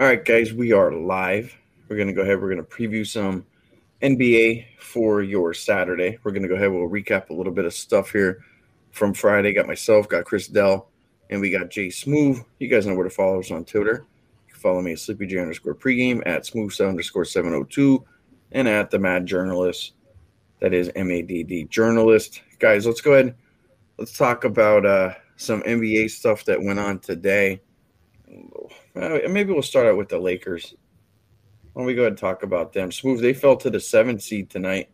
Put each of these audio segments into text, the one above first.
All right, guys, we are live. We're going to go ahead. We're going to preview some NBA for your Saturday. We're going to go ahead. We'll recap a little bit of stuff here from Friday. Got myself, got Chris Dell, and we got J-Smoove. You guys know where to follow us on Twitter. You can follow me at SleepyJ underscore pregame, at Smoove underscore 702, and at the Mad Journalist. That is M A D D Journalist. Guys, let's go ahead. Let's talk about uh, some NBA stuff that went on today. Uh, maybe we'll start out with the Lakers. Why don't we go ahead and talk about them? Smoove, they fell to the seventh seed tonight.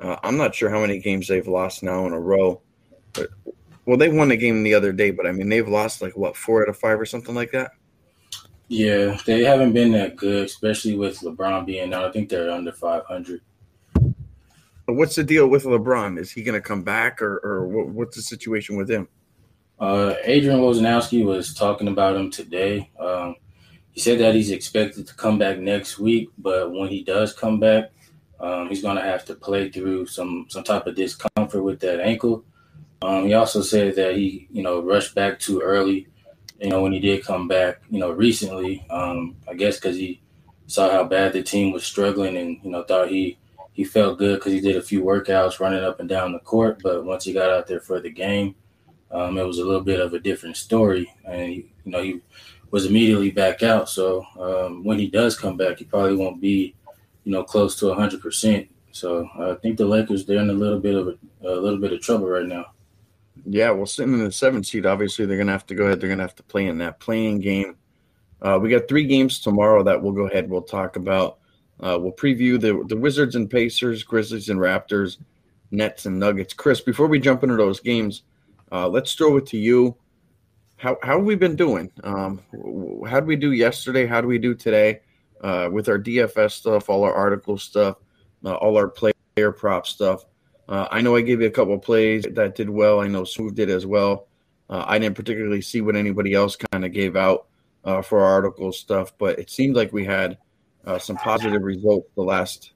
Uh, I'm not sure how many games they've lost now in a row. But, well, they won the game the other day, but I mean, they've lost like what, four out of five or something like that? Yeah, they haven't been that good, especially with LeBron being out. I think they're under 500. What's the deal with LeBron? Is he going to come back, or, or what's the situation with him? Uh, Adrian Wojnarowski was talking about him today. Um, he said that he's expected to come back next week, but when he does come back, um, he's going to have to play through some some type of discomfort with that ankle. Um, he also said that he, you know, rushed back too early. You know, when he did come back, you know, recently, um, I guess because he saw how bad the team was struggling, and you know, thought he he felt good because he did a few workouts running up and down the court. But once he got out there for the game, um, it was a little bit of a different story, and you know he was immediately back out. So um, when he does come back, he probably won't be, you know, close to hundred percent. So I think the Lakers they're in a little bit of a, a little bit of trouble right now. Yeah, well, sitting in the seventh seed, obviously they're going to have to go ahead. They're going to have to play in that playing game. Uh, we got three games tomorrow that we'll go ahead. We'll talk about. Uh, we'll preview the the Wizards and Pacers, Grizzlies and Raptors, Nets and Nuggets. Chris, before we jump into those games, uh, let's throw it to you. How how have we been doing? Um, how did we do yesterday? How do we do today uh, with our DFS stuff, all our article stuff, uh, all our player prop stuff? Uh, I know I gave you a couple of plays that did well. I know Smoove did as well. Uh, I didn't particularly see what anybody else kind of gave out uh, for our article stuff, but it seemed like we had some positive results the last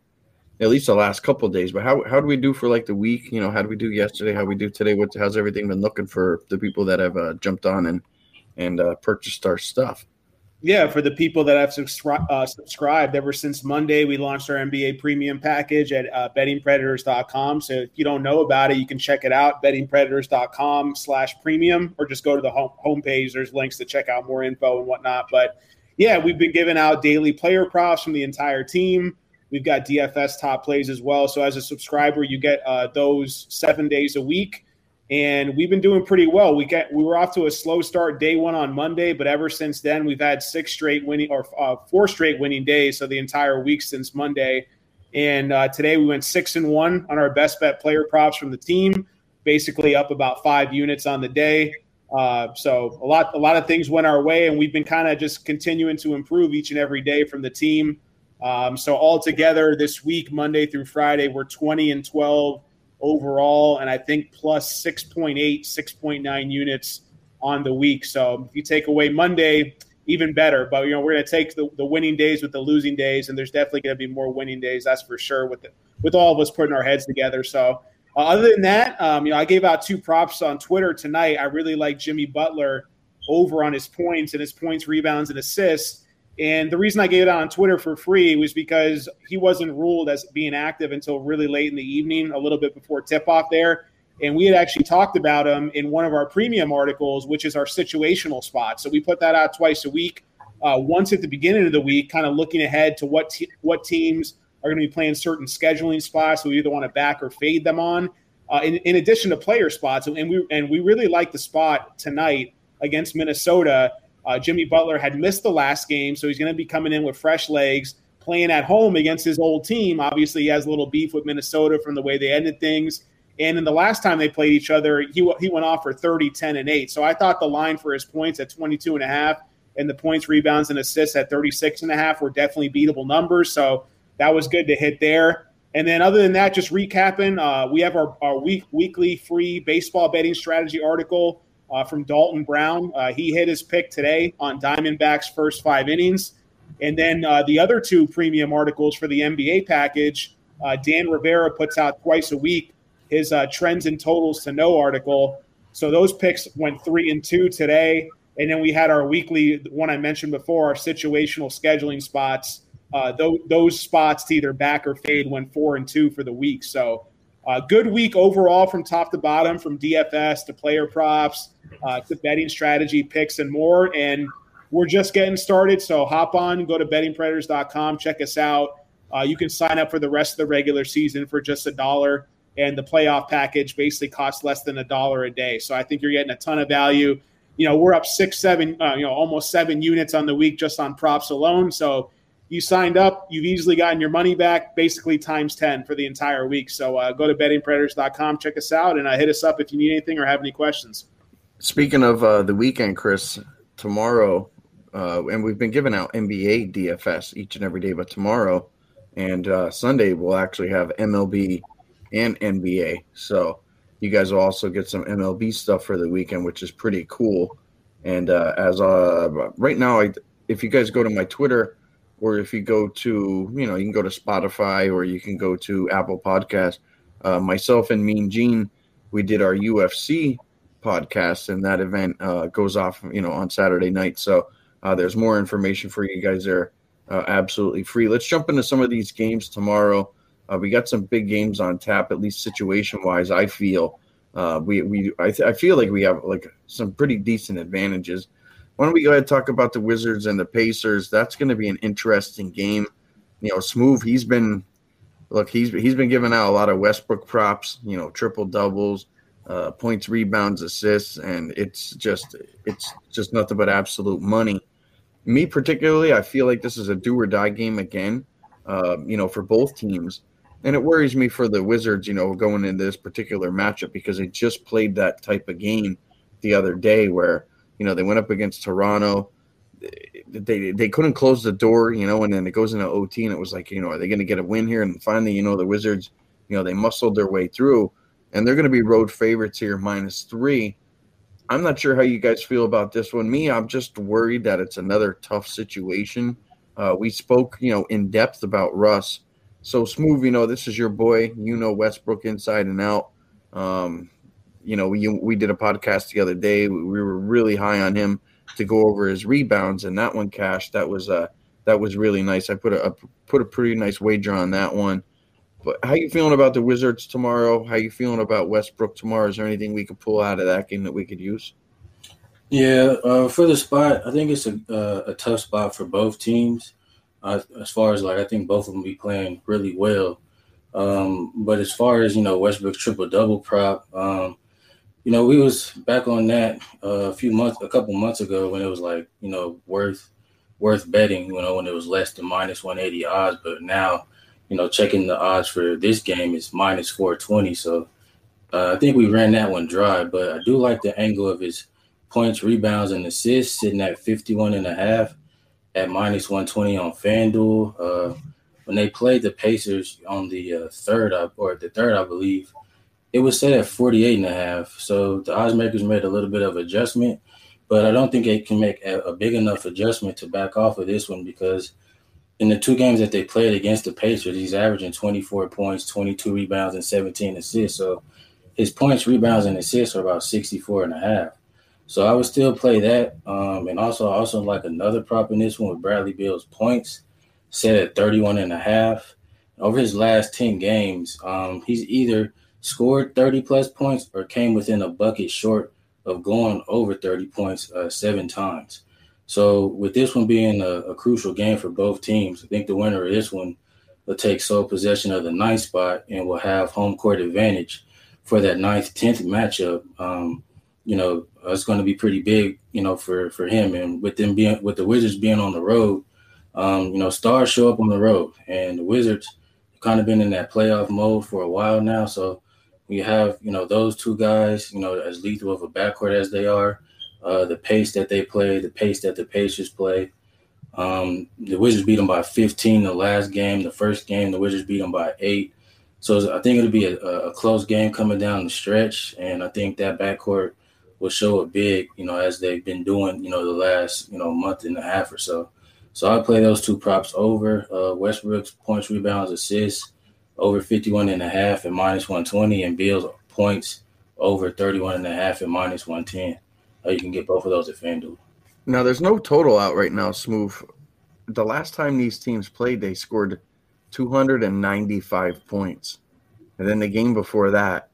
at least the last couple days. But how how do we do for like the week? You know, how do we do yesterday? How we do today? What how's everything been looking for the people that have uh, jumped on and and uh, purchased our stuff? Yeah, for the people that have subscri- uh, subscribed ever since Monday, we launched our NBA premium package at uh, bettingpredators.com. So if you don't know about it, you can check it out, bettingpredators.com slash premium, or just go to the home homepage. There's links to check out more info and whatnot. But yeah, we've been giving out daily player props from the entire team. We've got DFS top plays as well. So as a subscriber, you get uh, those seven days a week, and we've been doing pretty well. We get we were off to a slow start day one on Monday, but ever since then we've had six straight winning or uh, four straight winning days. So the entire week since Monday, and uh, today we went six and one on our best bet player props from the team, basically up about five units on the day. Uh, so a lot, a lot of things went our way, and we've been kind of just continuing to improve each and every day from the team. Um, so altogether this week, Monday through Friday, we're 20 and 12 overall, and I think plus 6.8, 6.9 units on the week. So if you take away Monday, even better. But you know, we're going to take the, the winning days with the losing days, and there's definitely going to be more winning days. That's for sure. With the, with all of us putting our heads together. So uh, other than that, um, you know, I gave out two props on Twitter tonight. I really like Jimmy Butler over on his points and his points, rebounds, and assists. And the reason I gave it out on Twitter for free was because he wasn't ruled as being active until really late in the evening, a little bit before tip off there. And we had actually talked about him in one of our premium articles, which is our situational spot. So we put that out twice a week. Uh, once at the beginning of the week, kind of looking ahead to what te- what teams are going to be playing certain scheduling spots. So we either want to back or fade them on. Uh, in, in addition to player spots, and we and we really like the spot tonight against Minnesota uh, Jimmy Butler had missed the last game, so he's going to be coming in with fresh legs, playing at home against his old team. Obviously, he has a little beef with Minnesota from the way they ended things. And in the last time they played each other, he, he went off for 30, 10, and 8. So I thought the line for his points at 22 and a half and the points, rebounds, and assists at 36 and a half were definitely beatable numbers. So that was good to hit there. And then other than that, just recapping, uh, we have our, our week weekly free baseball betting strategy article uh, from Dalton Brown. Uh, he hit his pick today on Diamondbacks' first five innings. And then uh, the other two premium articles for the NBA package, uh, Dan Rivera puts out twice a week his uh, trends and totals to know article. So those picks went three and two today. And then we had our weekly one I mentioned before, our situational scheduling spots. Uh, those, those spots to either back or fade went four and two for the week. So, uh, good week overall from top to bottom, from DFS to player props uh, to betting strategy picks and more. And we're just getting started. So hop on, go to bettingpredators.com, check us out. Uh, you can sign up for the rest of the regular season for just a dollar, and the playoff package basically costs less than a dollar a day. So I think you're getting a ton of value. You know, we're up six, seven, uh, you know, almost seven units on the week just on props alone. So you signed up, you've easily gotten your money back, basically times 10 for the entire week. So uh, go to bettingpredators.com, check us out, and uh, hit us up if you need anything or have any questions. Speaking of uh, the weekend, Chris, tomorrow, uh, and we've been giving out NBA DFS each and every day, but tomorrow and uh, Sunday we'll actually have MLB and NBA. So you guys will also get some MLB stuff for the weekend, which is pretty cool. And uh, as right now, I, if you guys go to my Twitter, or if you go to, you know, you can go to Spotify or you can go to Apple Podcast. Uh, myself and Mean Gene, we did our UFC podcast, and that event uh, goes off, you know, on Saturday night. So uh, there's more information for you guys there, uh, absolutely free. Let's jump into some of these games tomorrow. Uh, we got some big games on tap, at least situation wise. I feel uh, we we I, th- I feel like we have like some pretty decent advantages. Why don't we go ahead and talk about the Wizards and the Pacers? That's going to be an interesting game. You know, Smoove, he's been look, he's he's been giving out a lot of Westbrook props. You know, triple doubles uh, points, rebounds, assists, and it's just it's just nothing but absolute money. Me particularly, I feel like this is a do or die game again. Uh, you know, for both teams, and it worries me for the Wizards. You know, going into this particular matchup because they just played that type of game the other day where you know they went up against Toronto. They they couldn't close the door, you know, and then it goes into OT, and it was like, you know, are they going to get a win here? And finally, you know, the Wizards, you know, they muscled their way through and they're going to be road favorites here, minus three. I'm not sure how you guys feel about this one. Me, I'm just worried that it's another tough situation. Uh, we spoke, you know, in depth about Russ. So Smoove, you know, this is your boy. You know Westbrook inside and out. Um, you know, we we did a podcast the other day. We, we were really high on him to go over his rebounds, and that one cashed. That was uh that was really nice. I put a, a put a pretty nice wager on that one. But how you feeling about the Wizards tomorrow? How you feeling about Westbrook tomorrow? Is there anything we could pull out of that game that we could use? Yeah, uh, for the spot, I think it's a uh, a tough spot for both teams. Uh, as far as like, I think both of them be playing really well. Um, but as far as you know, Westbrook triple double prop, um, you know, we was back on that uh, a few months, a couple months ago when it was like you know worth worth betting. You know, when it was less than minus one eighty odds, but now you know, checking the odds for this game is minus 420. So uh, I think we ran that one dry, but I do like the angle of his points, rebounds, and assists sitting at 51 and a half at minus 120 on FanDuel. Uh, when they played the Pacers on the uh, third, or the third, I believe, it was set at 48 and a half. So the odds makers made a little bit of adjustment, but I don't think they can make a, a big enough adjustment to back off of this one because – in the two games that they played against the Pacers, he's averaging 24 points, 22 rebounds, and 17 assists. So his points, rebounds, and assists are about 64 and a half. So I would still play that. Um, and also, also like another prop in this one with Bradley Beal's points set at 31 and a half. Over his last 10 games, um, he's either scored 30 plus points or came within a bucket short of going over 30 points uh, seven times. So with this one being a, a, crucial game for both teams, I think the winner of this one will take sole possession of the ninth spot and will have home court advantage for that ninth, tenth matchup. Um, you know, it's going to be pretty big, you know, for for him. And with them being with the Wizards being on the road, um, you know, stars show up on the road, and the Wizards kind of been in that playoff mode for a while now. So we have, you know, those two guys, you know, as lethal of a backcourt as they are uh, the pace that they play, the pace that the Pacers play. Um, the Wizards beat them by 15 the last game. The first game, the Wizards beat them by eight. So I think it'll be a, a close game coming down the stretch, and I think that backcourt will show it big, you know, as they've been doing, you know, the last, you know, month and a half or so. So I play those two props over uh, Westbrook's points, rebounds, assists over 51 and a half and minus 120, and Beal's points over 31 and a half and minus 110. Uh, you can get both of those at FanDuel. Now, there's no total out right now, Smooth. The last time these teams played, they scored 295 points. And then the game before that,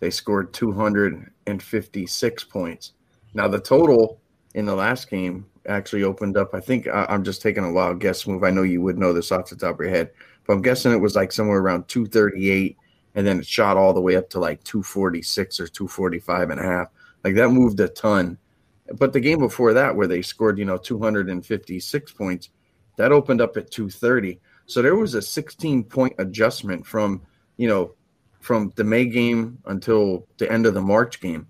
they scored 256 points. Now, the total in the last game actually opened up. I think I, am just taking a wild guess move. I know you would know this off the top of your head, but I'm guessing it was like somewhere around 238, and then it shot all the way up to like 246 or 245 and a half. Like that moved a ton. But the game before that, where they scored, you know, 256 points, that opened up at 230. So there was a 16 point adjustment from, you know, from the May game until the end of the March game.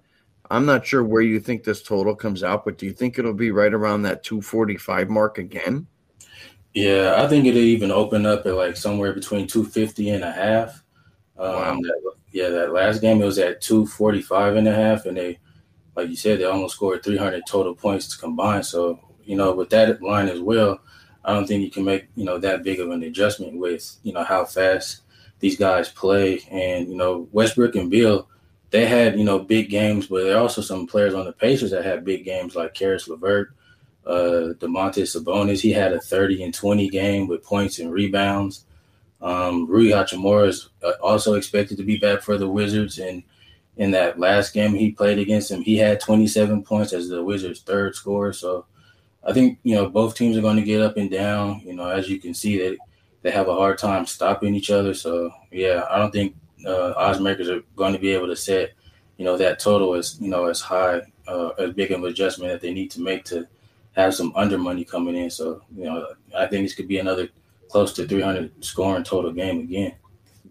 I'm not sure where you think this total comes out, but do you think it'll be right around that 245 mark again? Yeah, I think it'll even open up at like somewhere between 250 and a half. Um, wow. That, yeah, that last game it was at 245 and a half, and they, like you said, they almost scored 300 total points to combine. So, you know, with that line as well, I don't think you can make, you know, that big of an adjustment with, you know, how fast these guys play. And, you know, Westbrook and Beal, they had, you know, big games, but there are also some players on the Pacers that had big games like Caris LeVert, uh, Domantas Sabonis. He had a 30 and 20 game with points and rebounds. Um, Rui Hachimura is uh, also expected to be back for the Wizards. And in that last game he played against him, he had 27 points as the Wizards' third scorer. So I think, you know, both teams are going to get up and down. You know, as you can see, that they have a hard time stopping each other. So, yeah, I don't think uh, odds makers are going to be able to set, you know, that total as you know as high, uh, as big of an adjustment that they need to make to have some under money coming in. So, you know, I think this could be another close to 300 scoring total game again.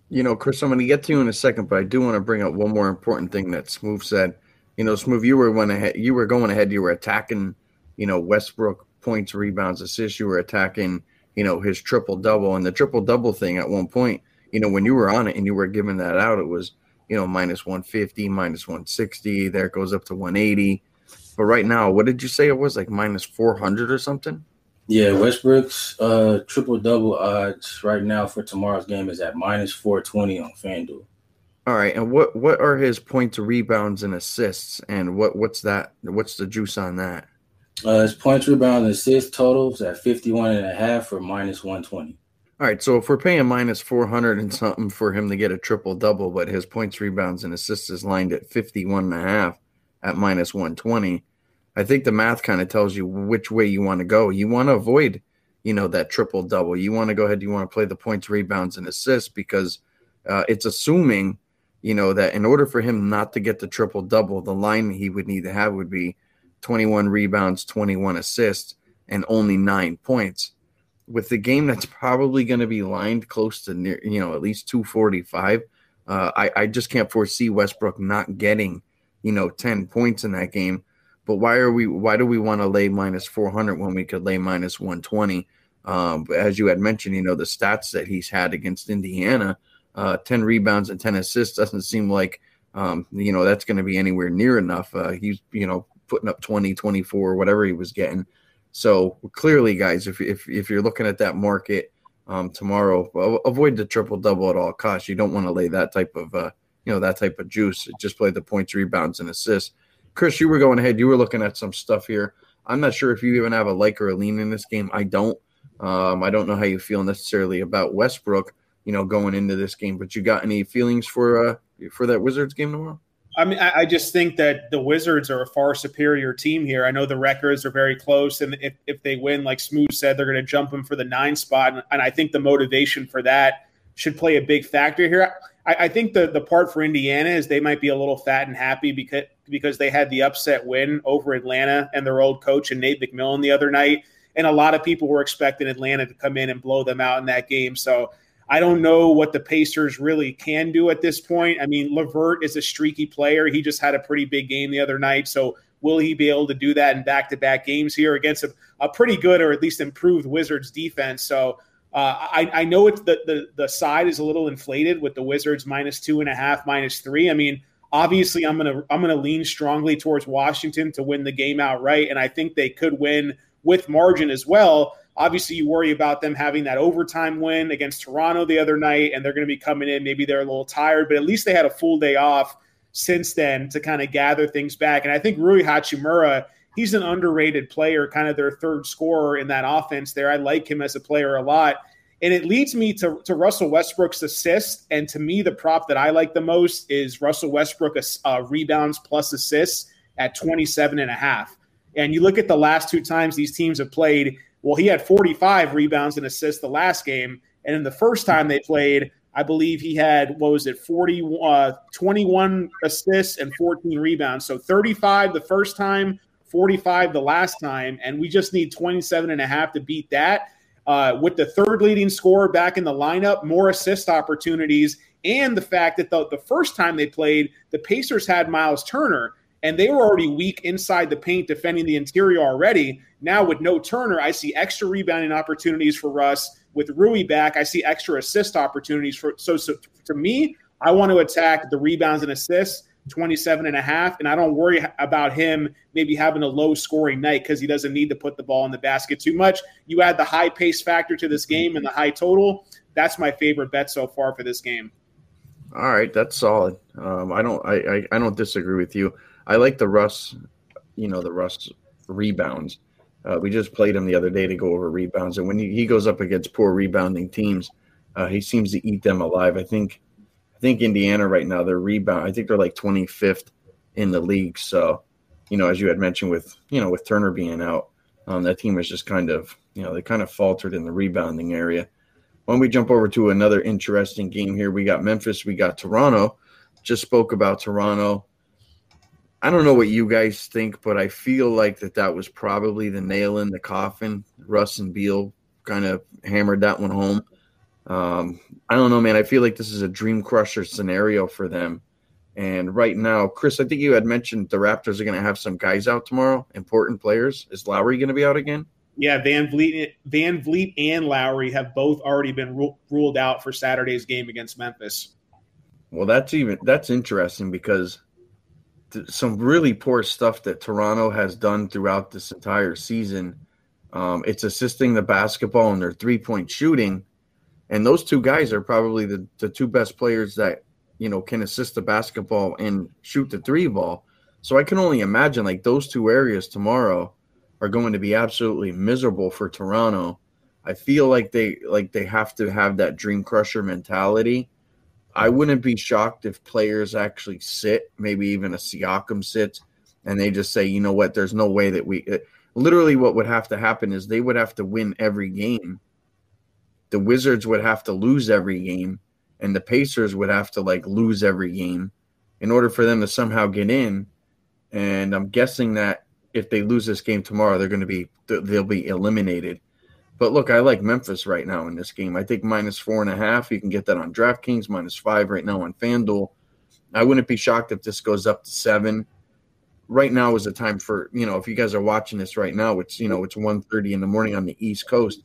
You know, Chris, I'm going to get to you in a second, but I do want to bring up one more important thing that Smoove said. You know, Smoove, you were went ahead, you were going ahead, you were attacking, you know, Westbrook points, rebounds, assists. You were attacking, you know, his triple double and the triple double thing at one point you know, when you were on it and you were giving that out, it was, you know, minus 150, minus 160. There it goes up to 180. But right now, what did you say it was like minus 400 or something? Yeah, Westbrook's uh, triple double odds right now for tomorrow's game is at minus 420 on FanDuel. All right, and what what are his points, rebounds, and assists, and what what's that? What's the juice on that? Uh, his points, rebounds, and assists totals at 51 and a half for minus 120. All right, so if we're paying minus 400 and something for him to get a triple double, but his points, rebounds, and assists is lined at 51 and a half at minus 120, I think the math kind of tells you which way you want to go. You want to avoid, you know, that triple double. You want to go ahead, you want to play the points, rebounds, and assists because uh, it's assuming, you know, that in order for him not to get the triple double, the line he would need to have would be 21 rebounds, 21 assists, and only nine points with the game that's probably going to be lined close to near, you know, at least 245, uh, I, I just can't foresee Westbrook not getting, you know, 10 points in that game. But why are we, why do we want to lay minus 400 when we could lay minus 120? Um, as you had mentioned, you know, the stats that he's had against Indiana, uh, 10 rebounds and 10 assists doesn't seem like, um, you know, that's going to be anywhere near enough. Uh, he's, you know, putting up 20, 24, whatever he was getting. So clearly, guys, if if if you're looking at that market um, tomorrow, avoid the triple double at all costs. You don't want to lay that type of uh, you know that type of juice. Just play the points, rebounds, and assists. Chris, you were going ahead. You were looking at some stuff here. I'm not sure if you even have a like or a lean in this game. I don't. Um, I don't know how you feel necessarily about Westbrook, you know, going into this game. But you got any feelings for uh, for that Wizards game tomorrow? I mean, I, just think that the Wizards are a far superior team here. I know the records are very close, and if, if they win, like Smoove said, they're going to jump them for the nine spot. And, I think the motivation for that should play a big factor here. I, I, think the the part for Indiana is they might be a little fat and happy because because they had the upset win over Atlanta and their old coach and Nate McMillan the other night, and a lot of people were expecting Atlanta to come in and blow them out in that game. So I don't know what the Pacers really can do at this point. I mean, LeVert is a streaky player. He just had a pretty big game the other night. So will he be able to do that in back to back games here against a, a, pretty good or at least improved Wizards defense? So uh, I, I, know it's the, the the side is a little inflated with the Wizards minus two and a half, minus three. I mean, obviously I'm gonna I'm gonna lean strongly towards Washington to win the game outright, and I think they could win with margin as well. Obviously, you worry about them having that overtime win against Toronto the other night, and they're going to be coming in. Maybe they're a little tired, but at least they had a full day off since then to kind of gather things back. And I think Rui Hachimura, he's an underrated player, kind of their third scorer in that offense there. I like him as a player a lot. And it leads me to, to Russell Westbrook's assist. And to me, the prop that I like the most is Russell Westbrook uh, rebounds plus assists at 27 and a half. And you look at the last two times these teams have played, well, he had 45 rebounds and assists the last game. And in the first time they played, I believe he had, what was it, 40, uh, 21 assists and 14 rebounds. So 35 the first time, 45 the last time. And we just need 27 and a half to beat that. Uh, with the third leading scorer back in the lineup, more assist opportunities, and the fact that the, the first time they played, the Pacers had Miles Turner, and they were already weak inside the paint defending the interior already. Now, with no Turner, I see extra rebounding opportunities for Russ. With Rui back, I see extra assist opportunities for. So, so to me, I want to attack the rebounds and assists. 27 and a half. And I don't worry about him maybe having a low scoring night because he doesn't need to put the ball in the basket too much. You add the high pace factor to this game and the high total. That's my favorite bet so far for this game. All right, that's solid. Um, I don't, I, I, I don't disagree with you. I like the Russ, you know, the Russ rebounds. Uh, we just played him the other day to go over rebounds, and when he, he goes up against poor rebounding teams, uh, he seems to eat them alive. I think I think Indiana right now they're rebound. I think they're like 25th in the league. So, you know, as you had mentioned with you know with Turner being out, um, that team is just kind of you know they kind of faltered in the rebounding area. When we jump over to another interesting game here, we got Memphis, we got Toronto. Just spoke about Toronto. I don't know what you guys think, but I feel like that that was probably the nail in the coffin. Russ and Beal kind of hammered that one home. Um, I don't know, man. I feel like this is a dream crusher scenario for them. And right now, Chris, I think you had mentioned the Raptors are going to have some guys out tomorrow, important players. Is Lowry going to be out again? Yeah, VanVleet, Van Vleet, and Lowry have both already been ru- ruled out for Saturday's game against Memphis. Well, that's even that's interesting because th- some really poor stuff that Toronto has done throughout this entire season. Um, it's assisting the basketball and their three point shooting and those two guys are probably the, the two best players that you know can assist the basketball and shoot the three ball. So I can only imagine like those two areas tomorrow are going to be absolutely miserable for Toronto. I feel like they like they have to have that dream crusher mentality. I wouldn't be shocked if players actually sit, maybe even a Siakam sits, and they just say, you know what, there's no way that we. Uh, literally, what would have to happen is they would have to win every game the Wizards would have to lose every game and the Pacers would have to like lose every game in order for them to somehow get in. And I'm guessing that if they lose this game tomorrow, they're going to be they'll be eliminated. But look, I like Memphis right now in this game. I think minus four and a half. You can get that on DraftKings, minus five right now on FanDuel. I wouldn't be shocked if this goes up to seven. Right now is the time for you know if you guys are watching this right now, it's you know it's 1.30 in the morning on the East Coast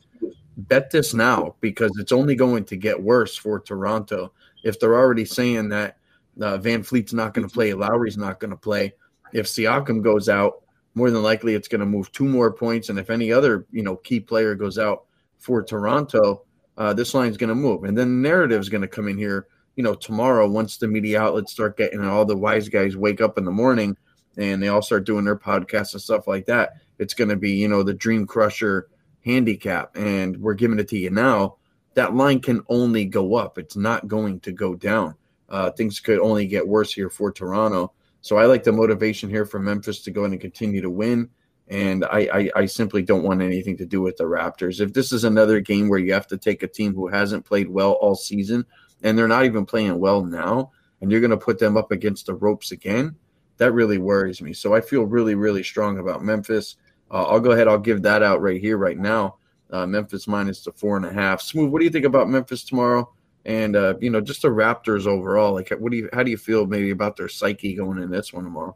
bet this now because it's only going to get worse for Toronto. If they're already saying that uh, VanVleet's not going to play, Lowry's not going to play. If Siakam goes out, more than likely it's going to move two more points. And if any other you know key player goes out for Toronto, uh, this line's going to move. And then the narrative is going to come in here. You know, tomorrow once the media outlets start getting and all the wise guys wake up in the morning and they all start doing their podcasts and stuff like that, it's going to be you know the dream crusher handicap and we're giving it to you now, that line can only go up. It's not going to go down. Uh, things could only get worse here for Toronto. So I like the motivation here for Memphis to go in and continue to win. And I, I, I simply don't want anything to do with the Raptors. If this is another game where you have to take a team who hasn't played well all season and they're not even playing well now, and you're going to put them up against the ropes again, that really worries me. So I feel really, really strong about Memphis. Uh, I'll go ahead. I'll give that out right here, right now. Uh, Memphis minus the four and a half. Smoove. What do you think about Memphis tomorrow? And uh, you know, just the Raptors overall. Like, what do you? How do you feel maybe about their psyche going in this one tomorrow?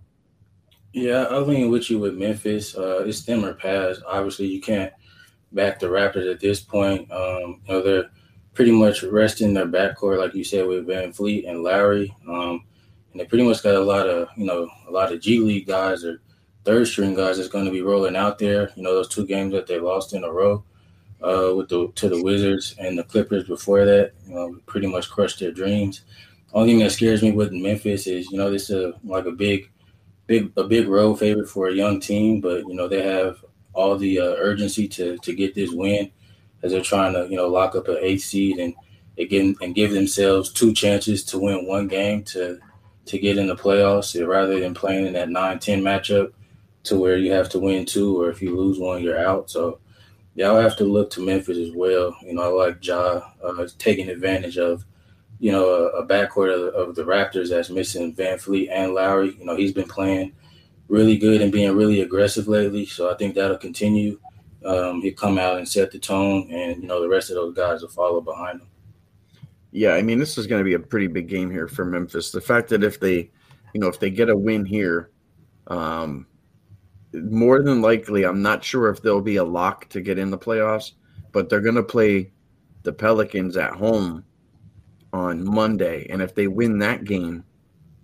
Yeah, I lean with you with Memphis. Uh, it's them or pass. Obviously, you can't back the Raptors at this point. Um, you know, they're pretty much resting their backcourt, like you said, with VanVleet and Lowry. Um, and they pretty much got a lot of, you know, a lot of G League guys or third string guys is going to be rolling out there. You know, those two games that they lost in a row uh, with the to the Wizards and the Clippers before that, you know, pretty much crushed their dreams. Only thing that scares me with Memphis is, you know, this is a, like a big big a big road favorite for a young team, but you know they have all the uh, urgency to to get this win as they're trying to you know lock up an eighth seed and again and give themselves two chances to win one game to to get in the playoffs rather than playing in that 9-10 matchup to where you have to win two or if you lose one you're out. So y'all have to look to Memphis as well. You know, I like Ja uh, taking advantage of you know, a, a backcourt of, of, the Raptors that's missing VanVleet and Lowry. You know, he's been playing really good and being really aggressive lately. So I think that'll continue. Um, he'll come out and set the tone, and you know, the rest of those guys will follow behind him. Yeah, I mean, this is going to be a pretty big game here for Memphis. The fact that if they, you know, if they get a win here, um, more than likely, I'm not sure if there'll be a lock to get in the playoffs, but they're going to play the Pelicans at home on Monday. And if they win that game,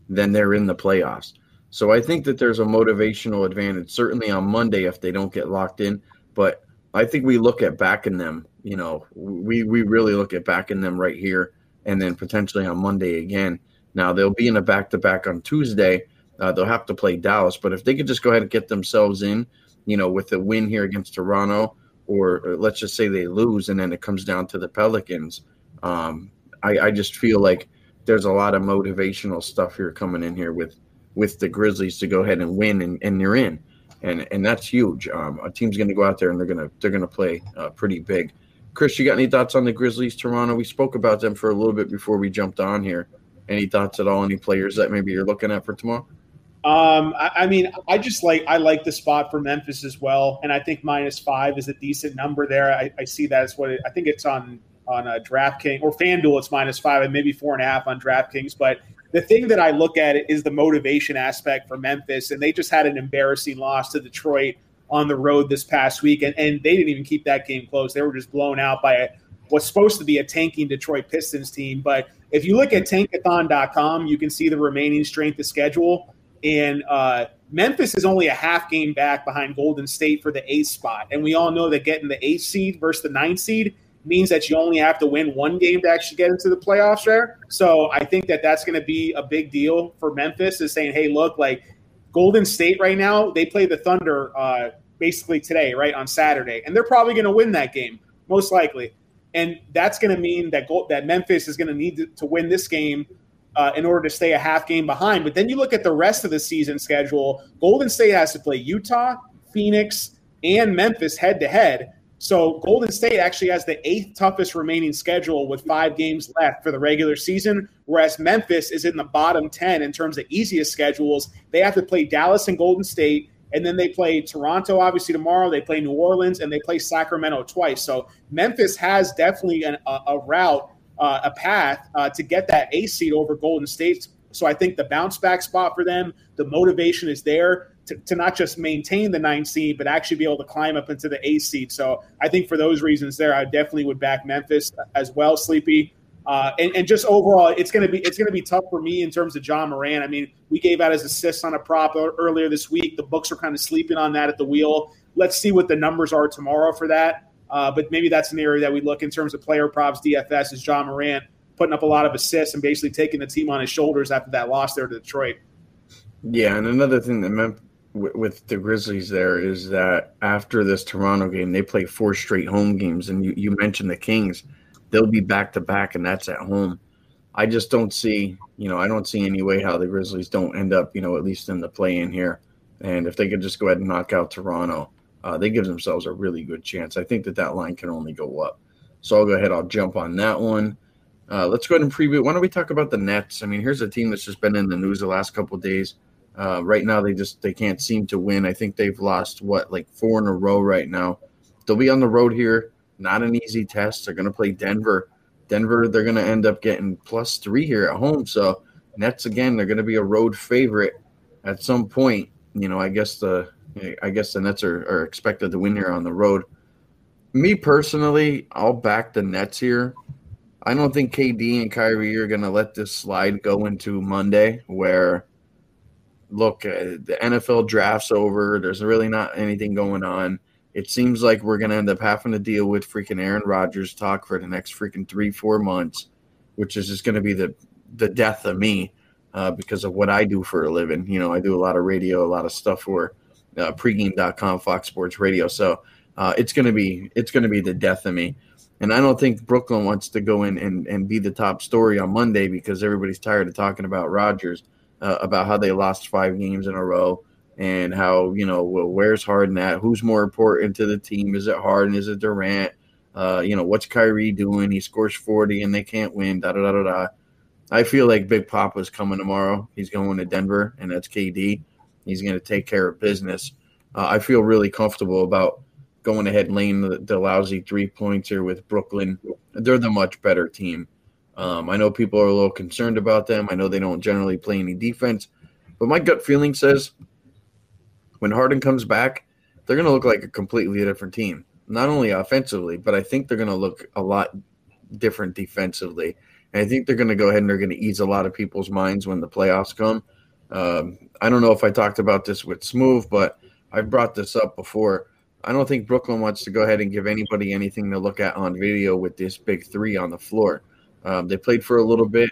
then they're in the playoffs. So I think that there's a motivational advantage, certainly on Monday if they don't get locked in. But I think we look at backing them, you know, we, we really look at backing them right here and then potentially on Monday again. Now they'll be in a back to back on Tuesday. Uh, they'll have to play Dallas, but if they could just go ahead and get themselves in, you know, with a win here against Toronto, or, or let's just say they lose and then it comes down to the Pelicans, um, I, I just feel like there's a lot of motivational stuff here coming in here with with the Grizzlies to go ahead and win, and, and you're in, and and that's huge. Um, a team's going to go out there and they're gonna they're gonna play uh, pretty big. Chris, you got any thoughts on the Grizzlies, Toronto? We spoke about them for a little bit before we jumped on here. Any thoughts at all? Any players that maybe you're looking at for tomorrow? Um, I, I, mean, I just like I like the spot for Memphis as well, and I think minus five is a decent number there. I, I see that as what it, I think it's on on a DraftKings or FanDuel, it's minus five and maybe four and a half on DraftKings. But the thing that I look at is the motivation aspect for Memphis, and they just had an embarrassing loss to Detroit on the road this past week, and, and they didn't even keep that game close. They were just blown out by a, what's supposed to be a tanking Detroit Pistons team. But if you look at tankathon.com, you can see the remaining strength of schedule. And uh, Memphis is only a half game back behind Golden State for the eighth spot. And we all know that getting the eighth seed versus the ninth seed means that you only have to win one game to actually get into the playoffs there. So I think that that's going to be a big deal for Memphis is saying, hey, look, like Golden State right now, they play the Thunder uh, basically today, right, on Saturday. And they're probably going to win that game, most likely. And that's going to mean that that Memphis is going to need to win this game uh, in order to stay a half game behind. But then you look at the rest of the season schedule. Golden State has to play Utah, Phoenix, and Memphis head to head. So Golden State actually has the eighth toughest remaining schedule with five games left for the regular season, whereas Memphis is in the bottom 10 in terms of easiest schedules. They have to play Dallas and Golden State, and then they play Toronto, obviously, tomorrow. They play New Orleans, and they play Sacramento twice. So Memphis has definitely an, a, a, route, uh, a path uh, to get that A seed over Golden State. So I think the bounce back spot for them, the motivation is there to, to not just maintain the nine seed, but actually be able to climb up into the A seed. So I think for those reasons there, I definitely would back Memphis as well, Sleepy. Uh, and, and, just overall, it's to be it's to be tough for me in terms of Ja Morant. I mean, we gave out his assists on a prop earlier this week. The books are kind of sleeping on that at the wheel. Let's see what the numbers are tomorrow for that. Uh, but maybe that's an area that we look in terms of player props. DFS is Ja Morant putting up a lot of assists and basically taking the team on his shoulders after that loss there to Detroit. Yeah, and another thing that meant with the Grizzlies there is that after this Toronto game, they play four straight home games, and you, you mentioned the Kings, they'll be back to back, and that's at home. I just don't see, you know, I don't see any way how the Grizzlies don't end up, you know, at least in the play in here. And if they could just go ahead and knock out Toronto, uh, they give themselves a really good chance. I think that that line can only go up. So I'll go ahead, I'll jump on that one. Uh, let's go ahead and preview. Why don't we talk about the Nets? I mean, here's a team that's just been in the news the last couple days. Uh, right now, they just they can't seem to win. I think they've lost what like four in a row right now. They'll be on the road here. Not an easy test. They're going to play Denver. Denver, they're going to end up getting plus three here at home. So Nets again, they're going to be a road favorite at some point. You know, I guess the I guess the Nets are, are expected to win here on the road. Me personally, I'll back the Nets here. I don't think KD and Kyrie are going to let this slide go into Monday where look, uh, the NFL draft's over. There's really not anything going on. It seems like we're going to end up having to deal with freaking Aaron Rodgers talk for the next freaking three, four months, which is just going to be the the death of me. uh, because of what I do for a living. You know, I do a lot of radio, a lot of stuff for uh, pregame.com, Fox Sports Radio. So uh, it's gonna be it's gonna be the death of me. And I don't think Brooklyn wants to go in and, and be the top story on Monday because everybody's tired of talking about Rodgers, uh, about how they lost five games in a row and how, you know, well, where's Harden at? Who's more important to the team? Is it Harden? Is it Durant? Uh, you know, what's Kyrie doing? He scores 40 and they can't win, da da da da da. I feel like Big Papa's coming tomorrow. He's going to Denver, and that's KD. He's going to take care of business. Uh, I feel really comfortable about going ahead and laying the, the lousy three points here with Brooklyn. They're the much better team. Um, I know people are a little concerned about them. I know they don't generally play any defense, but my gut feeling says when Harden comes back, they're going to look like a completely different team. Not only offensively, but I think they're going to look a lot different defensively. And I think they're going to go ahead and they're going to ease a lot of people's minds when the playoffs come. Um, I don't know if I talked about this with Smoove, but I brought this up before. I don't think Brooklyn wants to go ahead and give anybody anything to look at on video with this big three on the floor. Um, they played for a little bit,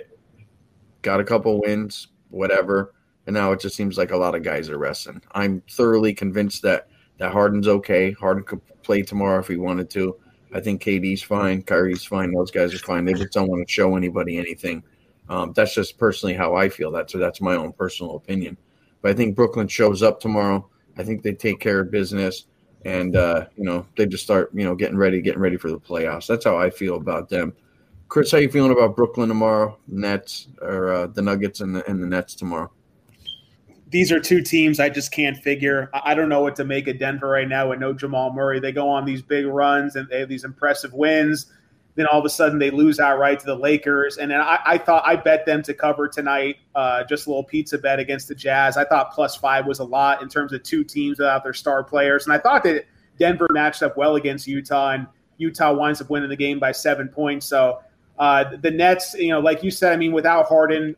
got a couple wins, whatever, and now it just seems like a lot of guys are resting. I'm thoroughly convinced that that Harden's okay. Harden could play tomorrow if he wanted to. I think KD's fine, Kyrie's fine, those guys are fine. They just don't want to show anybody anything. Um, that's just personally how I feel. That's that's my own personal opinion. But I think Brooklyn shows up tomorrow. I think they take care of business, and uh, you know they just start you know getting ready, getting ready for the playoffs. That's how I feel about them. Chris, how you feeling about Brooklyn tomorrow? Nets or uh, the Nuggets and the, and the Nets tomorrow? these are two teams I just can't figure. I don't know what to make of Denver right now with no Jamal Murray. They go on these big runs and they have these impressive wins. Then all of a sudden they lose outright to the Lakers. And then I, I thought I bet them to cover tonight, uh, just a little pizza bet against the Jazz. I thought plus five was a lot in terms of two teams without their star players. And I thought that Denver matched up well against Utah, and Utah winds up winning the game by seven points. So uh, the Nets, you know, like you said, I mean, without Harden,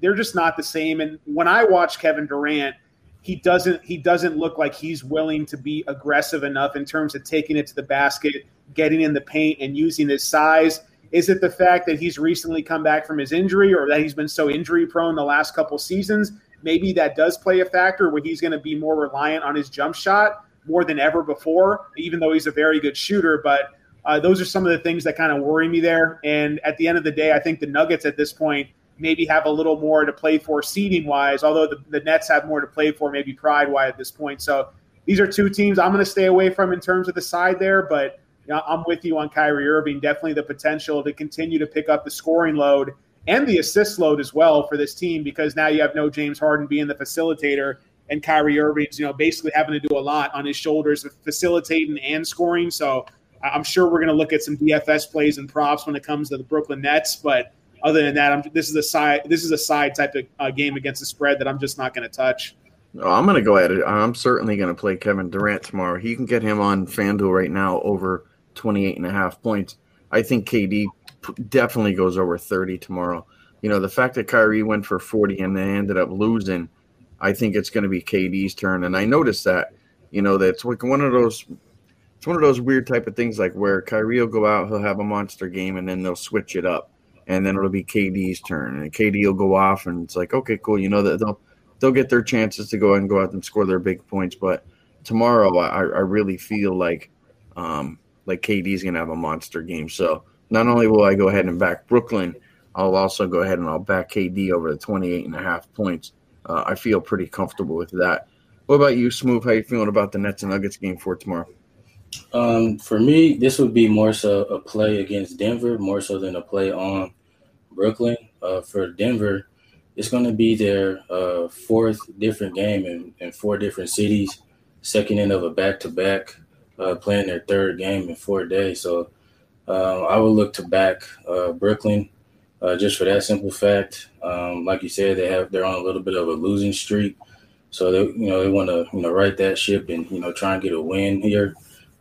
they're just not the same. And when I watch Kevin Durant, he doesn't he doesn't look like he's willing to be aggressive enough in terms of taking it to the basket, getting in the paint, and using his size. Is it the fact that he's recently come back from his injury, or that he's been so injury prone the last couple seasons? Maybe that does play a factor where he's going to be more reliant on his jump shot more than ever before, even though he's a very good shooter. But uh, those are some of the things that kind of worry me there. And at the end of the day, I think the Nuggets at this point maybe have a little more to play for seeding wise, although the, the Nets have more to play for, maybe pride wise at this point. So these are two teams I'm going to stay away from in terms of the side there, but you know, I'm with you on Kyrie Irving. Definitely the potential to continue to pick up the scoring load and the assist load as well for this team because now you have no James Harden being the facilitator and Kyrie Irving's, you know, basically having to do a lot on his shoulders, facilitating and scoring. So I'm sure we're going to look at some DFS plays and props when it comes to the Brooklyn Nets, but other than that, I'm, this is a side this is a side type of uh, game against the spread that I'm just not going to touch. Oh, I'm going to go at it. I'm certainly going to play Kevin Durant tomorrow. He can get him on FanDuel right now over 28 and a half points. I think KD definitely goes over 30 tomorrow. You know, the fact that Kyrie went for 40 and they ended up losing, I think it's going to be KD's turn. And I noticed that, you know, that's like one of those it's one of those weird type of things like where Kyrie will go out, he'll have a monster game, and then they'll switch it up, and then it'll be KD's turn, and KD will go off, and it's like, okay, cool, you know that they'll they'll get their chances to go and go out and score their big points, but tomorrow I, I really feel like um, like KD's gonna have a monster game. So not only will I go ahead and back Brooklyn, I'll also go ahead and I'll back KD over the 28 and a half points. Uh, I feel pretty comfortable with that. What about you, Smoove? How you feeling about the Nets and Nuggets game for tomorrow? Um, for me, this would be more so a play against Denver, more so than a play on Brooklyn. Uh, for Denver, it's going to be their uh, fourth different game in, in, four different cities, second end of a back to back, playing their third game in four days. So uh, I would look to back uh, Brooklyn uh, just for that simple fact. Um, like you said, they have they're on a little bit of a losing streak, so they you know they want to you know right that ship and you know try and get a win here.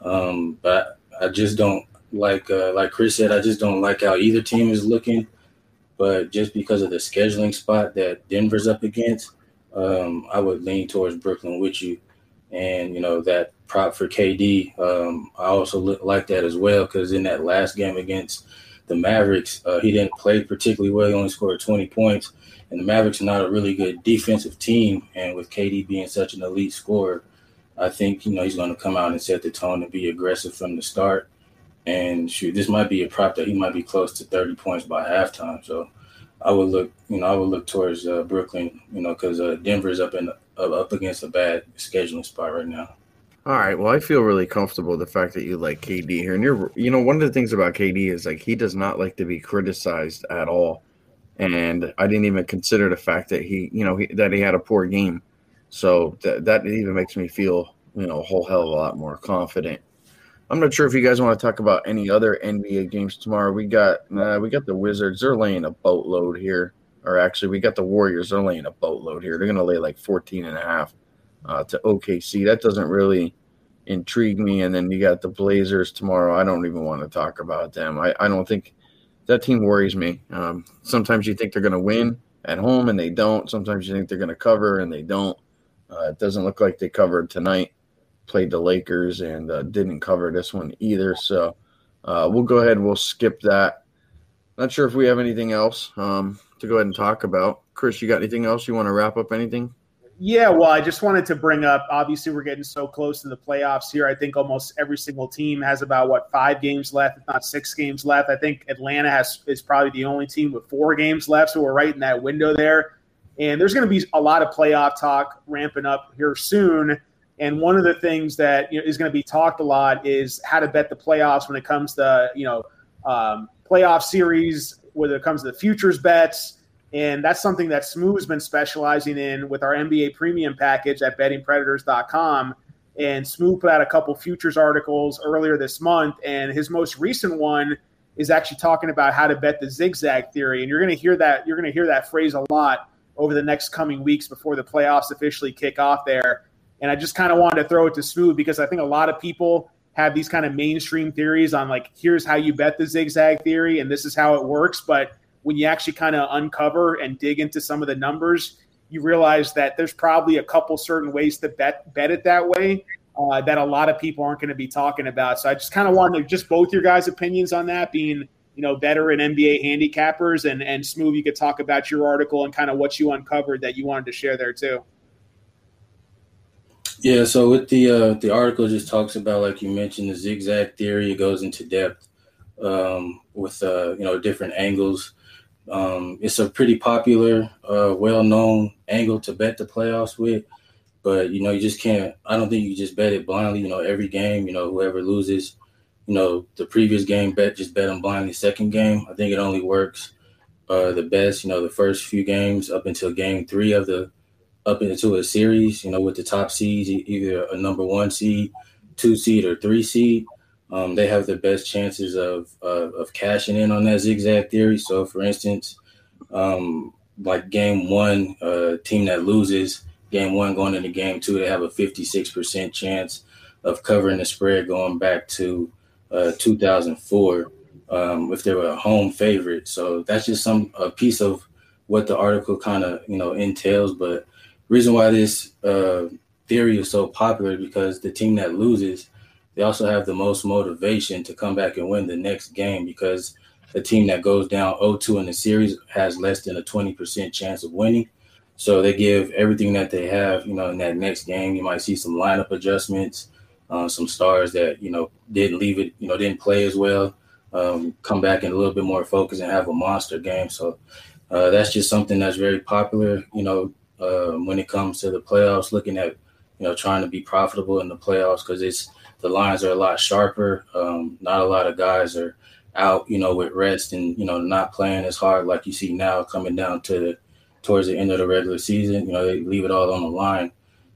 Um, but I just don't like uh, like Chris said. I just don't like how either team is looking. But just because of the scheduling spot that Denver's up against, um, I would lean towards Brooklyn with you. And you know that prop for KD, um, I also look, like that as well because in that last game against the Mavericks. Uh, he didn't play particularly well. He only scored 20 points. And the Mavericks are not a really good defensive team. And with KD being such an elite scorer, I think, you know, he's going to come out and set the tone and be aggressive from the start. And shoot, this might be a prop that he might be close to 30 points by halftime. So I would look, you know, I would look towards uh, Brooklyn, you know, because uh, Denver's up in up against a bad scheduling spot right now. All right. Well, I feel really comfortable with the fact that you like KD here, and you're, you know, one of the things about KD is like he does not like to be criticized at all, and I didn't even consider the fact that he, you know, he, that he had a poor game, so that that even makes me feel, you know, a whole hell of a lot more confident. I'm not sure if you guys want to talk about any other NBA games tomorrow. We got uh, we got the Wizards. They're laying a boatload here, or actually, we got the Warriors. They're laying a boatload here. They're going to lay like 14 and a half uh, to OKC. That doesn't really intrigue me. And then you got the Blazers tomorrow. I don't even want to talk about them. I, I don't think that team worries me. Um, sometimes you think they're going to win at home and they don't. Sometimes you think they're going to cover and they don't. Uh, it doesn't look like they covered tonight. Played the Lakers and uh, didn't cover this one either. So uh, we'll go ahead. We'll skip that. Not sure if we have anything else um, to go ahead and talk about. Chris, you got anything else you want to wrap up? Anything? Yeah, well, I just wanted to bring up. Obviously, we're getting so close to the playoffs here. I think almost every single team has about what five games left, if not six games left. I think Atlanta has is probably the only team with four games left, so we're right in that window there. And there's going to be a lot of playoff talk ramping up here soon. And one of the things that you know, is going to be talked a lot is how to bet the playoffs when it comes to you know um, playoff series, whether it comes to the futures bets and that's something that Smoove's been specializing in with our NBA premium package at bettingpredators.com. And Smoove put out a couple futures articles earlier this month. And his most recent one is actually talking about how to bet the zigzag theory. And you're going to hear that, you're going to hear that phrase a lot over the next coming weeks before the playoffs officially kick off there. And I just kind of wanted to throw it to Smoove because I think a lot of people have these kind of mainstream theories on like, here's how you bet the zigzag theory and this is how it works. But when you actually kind of uncover and dig into some of the numbers, you realize that there's probably a couple certain ways to bet bet it that way uh, that a lot of people aren't going to be talking about. So I just kind of wanted just both your guys' opinions on that, being you know veteran NBA handicappers and and Smoove. You could talk about your article and kind of what you uncovered that you wanted to share there too. Yeah, so with the uh, the article just talks about like you mentioned the zigzag theory. It goes into depth um, with uh, you know different angles um, it's a pretty popular, uh, well-known angle to bet the playoffs with, but you know you just can't. I don't think you just bet it blindly. You know, every game, you know, whoever loses, you know, the previous game bet just bet them blindly. Second game, I think it only works uh, the best. You know, the first few games up until game three of the up into a series. You know, with the top seeds, either a number one seed, two seed, or three seed um, they have the best chances of, uh, of cashing in on that zigzag theory. So, for instance, um, like game one, uh, team that loses game one going into game two, they have a 56% chance of covering the spread going back to uh, 2004 um, if they were a home favorite. So that's just some a piece of what the article kind of you know entails. But reason why this uh, theory is so popular because the team that loses they also have the most motivation to come back and win the next game because a team that goes down 0-2 in the series has less than a 20% chance of winning. So they give everything that they have, you know, in that next game. You might see some lineup adjustments, uh, some stars that, you know, didn't leave it, you know, didn't play as well, um, come back and a little bit more focused and have a monster game. So uh, that's just something that's very popular, you know, uh, when it comes to the playoffs, looking at, you know, trying to be profitable in the playoffs because it's – the lines are a lot sharper. Um, not a lot of guys are out, you know, with rest and you know not playing as hard like you see now coming down to towards the end of the regular season. You know, they leave it all on the line,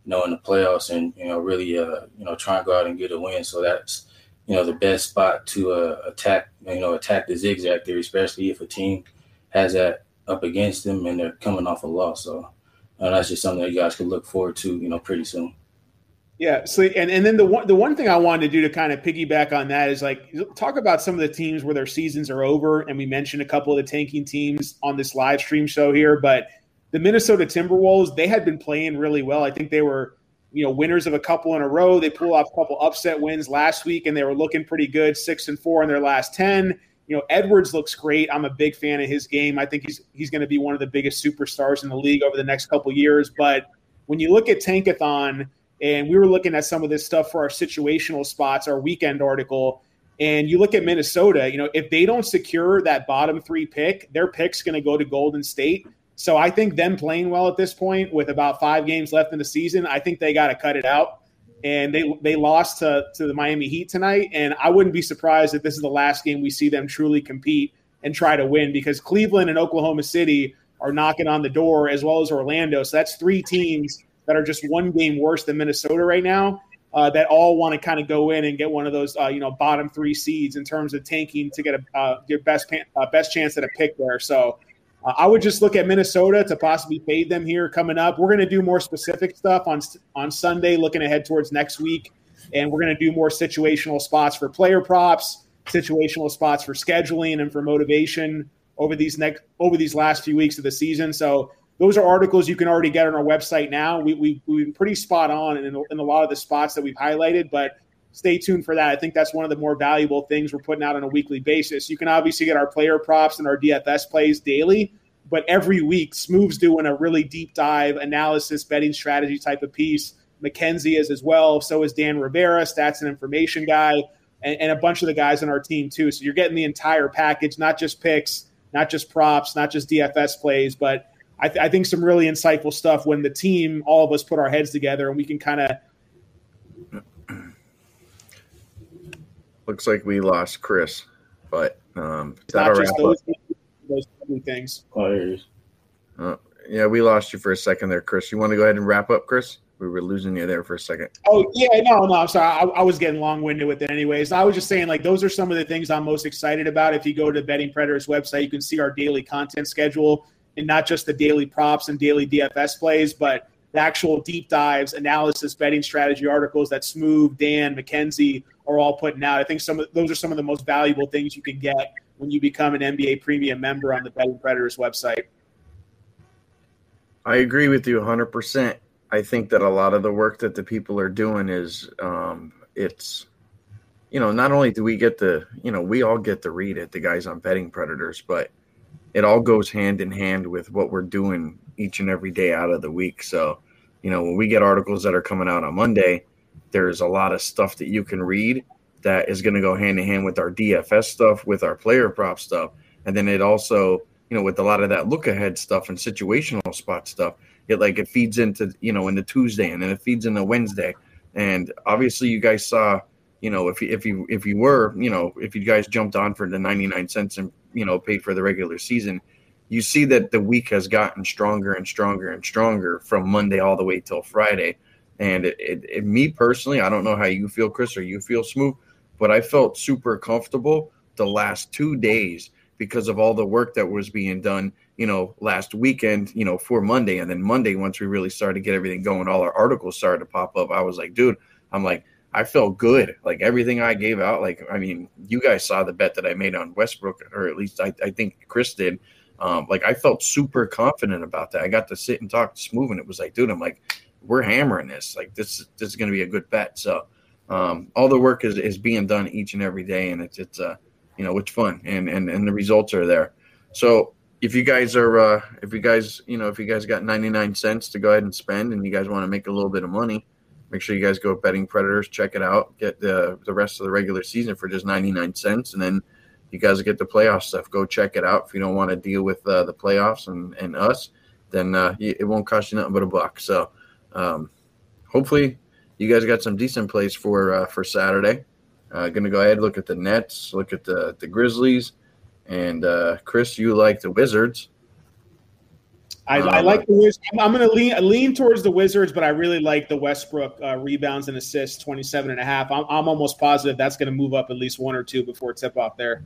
you know, in the playoffs and you know really uh, you know try and go out and get a win. So that's you know the best spot to uh, attack you know attack the zigzag theory, especially if a team has that up against them and they're coming off a loss. So uh, that's just something that you guys can look forward to, you know, pretty soon. Yeah. So and, and then the one the one thing I wanted to do to kind of piggyback on that is like talk about some of the teams where their seasons are over. And we mentioned a couple of the tanking teams on this live stream show here, but the Minnesota Timberwolves, they had been playing really well. I think they were, you know, winners of a couple in a row. They pulled off a couple upset wins last week and they were looking pretty good, six and four in their last ten. You know, Edwards looks great. I'm a big fan of his game. I think he's he's going to be one of the biggest superstars in the league over the next couple years. But when you look at Tankathon, and we were looking at some of this stuff for our situational spots, our weekend article, and you look at Minnesota, you know, if they don't secure that bottom three pick, their pick's going to go to Golden State. So I think them playing well at this point with about five games left in the season, I think they got to cut it out. And they they lost to, to the Miami Heat tonight. And I wouldn't be surprised if this is the last game we see them truly compete and try to win because Cleveland and Oklahoma City are knocking on the door as well as Orlando. So that's three teams that are just one game worse than Minnesota right now uh, that all want to kind of go in and get one of those, uh, you know, bottom three seeds in terms of tanking to get a uh, your best uh, best chance at a pick there. So uh, I would just look at Minnesota to possibly fade them here coming up. We're going to do more specific stuff on on Sunday, looking ahead towards next week, and we're going to do more situational spots for player props, situational spots for scheduling and for motivation over these next over these last few weeks of the season. So those are articles you can already get on our website now. We, we, we've been pretty spot on in, in a lot of the spots that we've highlighted, but stay tuned for that. I think that's one of the more valuable things we're putting out on a weekly basis. You can obviously get our player props and our DFS plays daily, but every week, Smoove's doing a really deep dive analysis, betting strategy type of piece. Mackenzie is as well. So is Dan Rivera, stats and information guy, and, and a bunch of the guys on our team too. So you're getting the entire package, not just picks, not just props, not just DFS plays, but I, th- I, think some really insightful stuff when the team, all of us, put our heads together and we can kind of. Looks like we lost Chris, but um, not just those, those things. Uh, yeah, we lost you for a second there, Chris. You want to go ahead and wrap up, Chris? We were losing you there for a second. Oh yeah, no, no, I'm sorry. I, I was getting long winded with it, anyways. I was just saying, like, those are some of the things I'm most excited about. If you go to Betting Predators website, you can see our daily content schedule and not just the daily props and daily DFS plays, but the actual deep dives, analysis, betting strategy articles that Smoove, Dan, Mackenzie are all putting out. I think some of those are some of the most valuable things you can get when you become an NBA premium member on the Betting Predators website. I agree with you 100%. I think that a lot of the work that the people are doing is um, it's you know not only do we get the you know we all get to read it the guys on betting predators but it all goes hand in hand with what we're doing each and every day out of the week. So, you know, when we get articles that are coming out on Monday, there's a lot of stuff that you can read that is going to go hand in hand with our DFS stuff, with our player prop stuff. And then it also, you know, with a lot of that look ahead stuff and situational spot stuff, it like it feeds into, you know, into Tuesday and then it feeds into Wednesday. And obviously you guys saw, you know, if you, if you, if you were, you know, if you guys jumped on for the 99 cents and you know paid for the regular season, you see that the week has gotten stronger and stronger and stronger from Monday all the way till Friday. And it, it, it, me personally, I don't know how you feel, Chris, or you feel Smoove, but I felt super comfortable the last two days because of all the work that was being done, you know, last weekend, you know, for Monday. And then Monday, once we really started to get everything going, all our articles started to pop up. I was like, dude, I'm like, I felt good. Like everything I gave out, like I mean, you guys saw the bet that I made on Westbrook, or at least I, I think Chris did. Um, like I felt super confident about that. I got to sit and talk to Smoove, and it was like, dude, I'm like, we're hammering this. Like this, this is going to be a good bet. So um, all the work is, is being done each and every day, and it's it's uh, you know it's fun, and and and the results are there. So if you guys are uh, if you guys you know if you guys got 99 cents to go ahead and spend, and you guys want to make a little bit of money Make sure you guys go betting predators, check it out, get the the rest of the regular season for just 99 cents, and then you guys get the playoff stuff. Go check it out. If you don't want to deal with uh, the playoffs and, and us, then uh, it won't cost you nothing but a buck. So um, hopefully you guys got some decent plays for uh, for Saturday. Uh, gonna go ahead look at the Nets, look at the the Grizzlies, and uh, Chris, you like the Wizards. I, I like the Wizards. I'm, I'm going to lean lean towards the Wizards, but I really like the Westbrook uh, rebounds and assists, 27 and a half. I'm, I'm almost positive that's going to move up at least one or two before tip off there.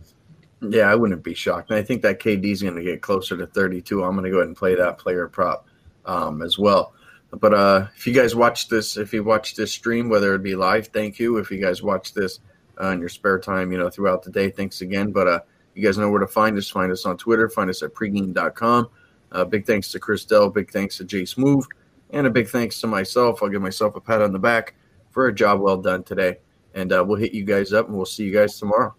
Yeah, I wouldn't be shocked. And I think that KD is going to get closer to 32. I'm going to go ahead and play that player prop um, as well. But uh, if you guys watch this, if you watch this stream, whether it be live, thank you. If you guys watch this uh, in your spare time, you know, throughout the day, thanks again. But uh, you guys know where to find us. Find us on Twitter. Find us at pregame.com. Uh, big thanks to Chris Dell. Big thanks to J-Smoove. And a big thanks to myself. I'll give myself a pat on the back for a job well done today. And uh, we'll hit you guys up and we'll see you guys tomorrow.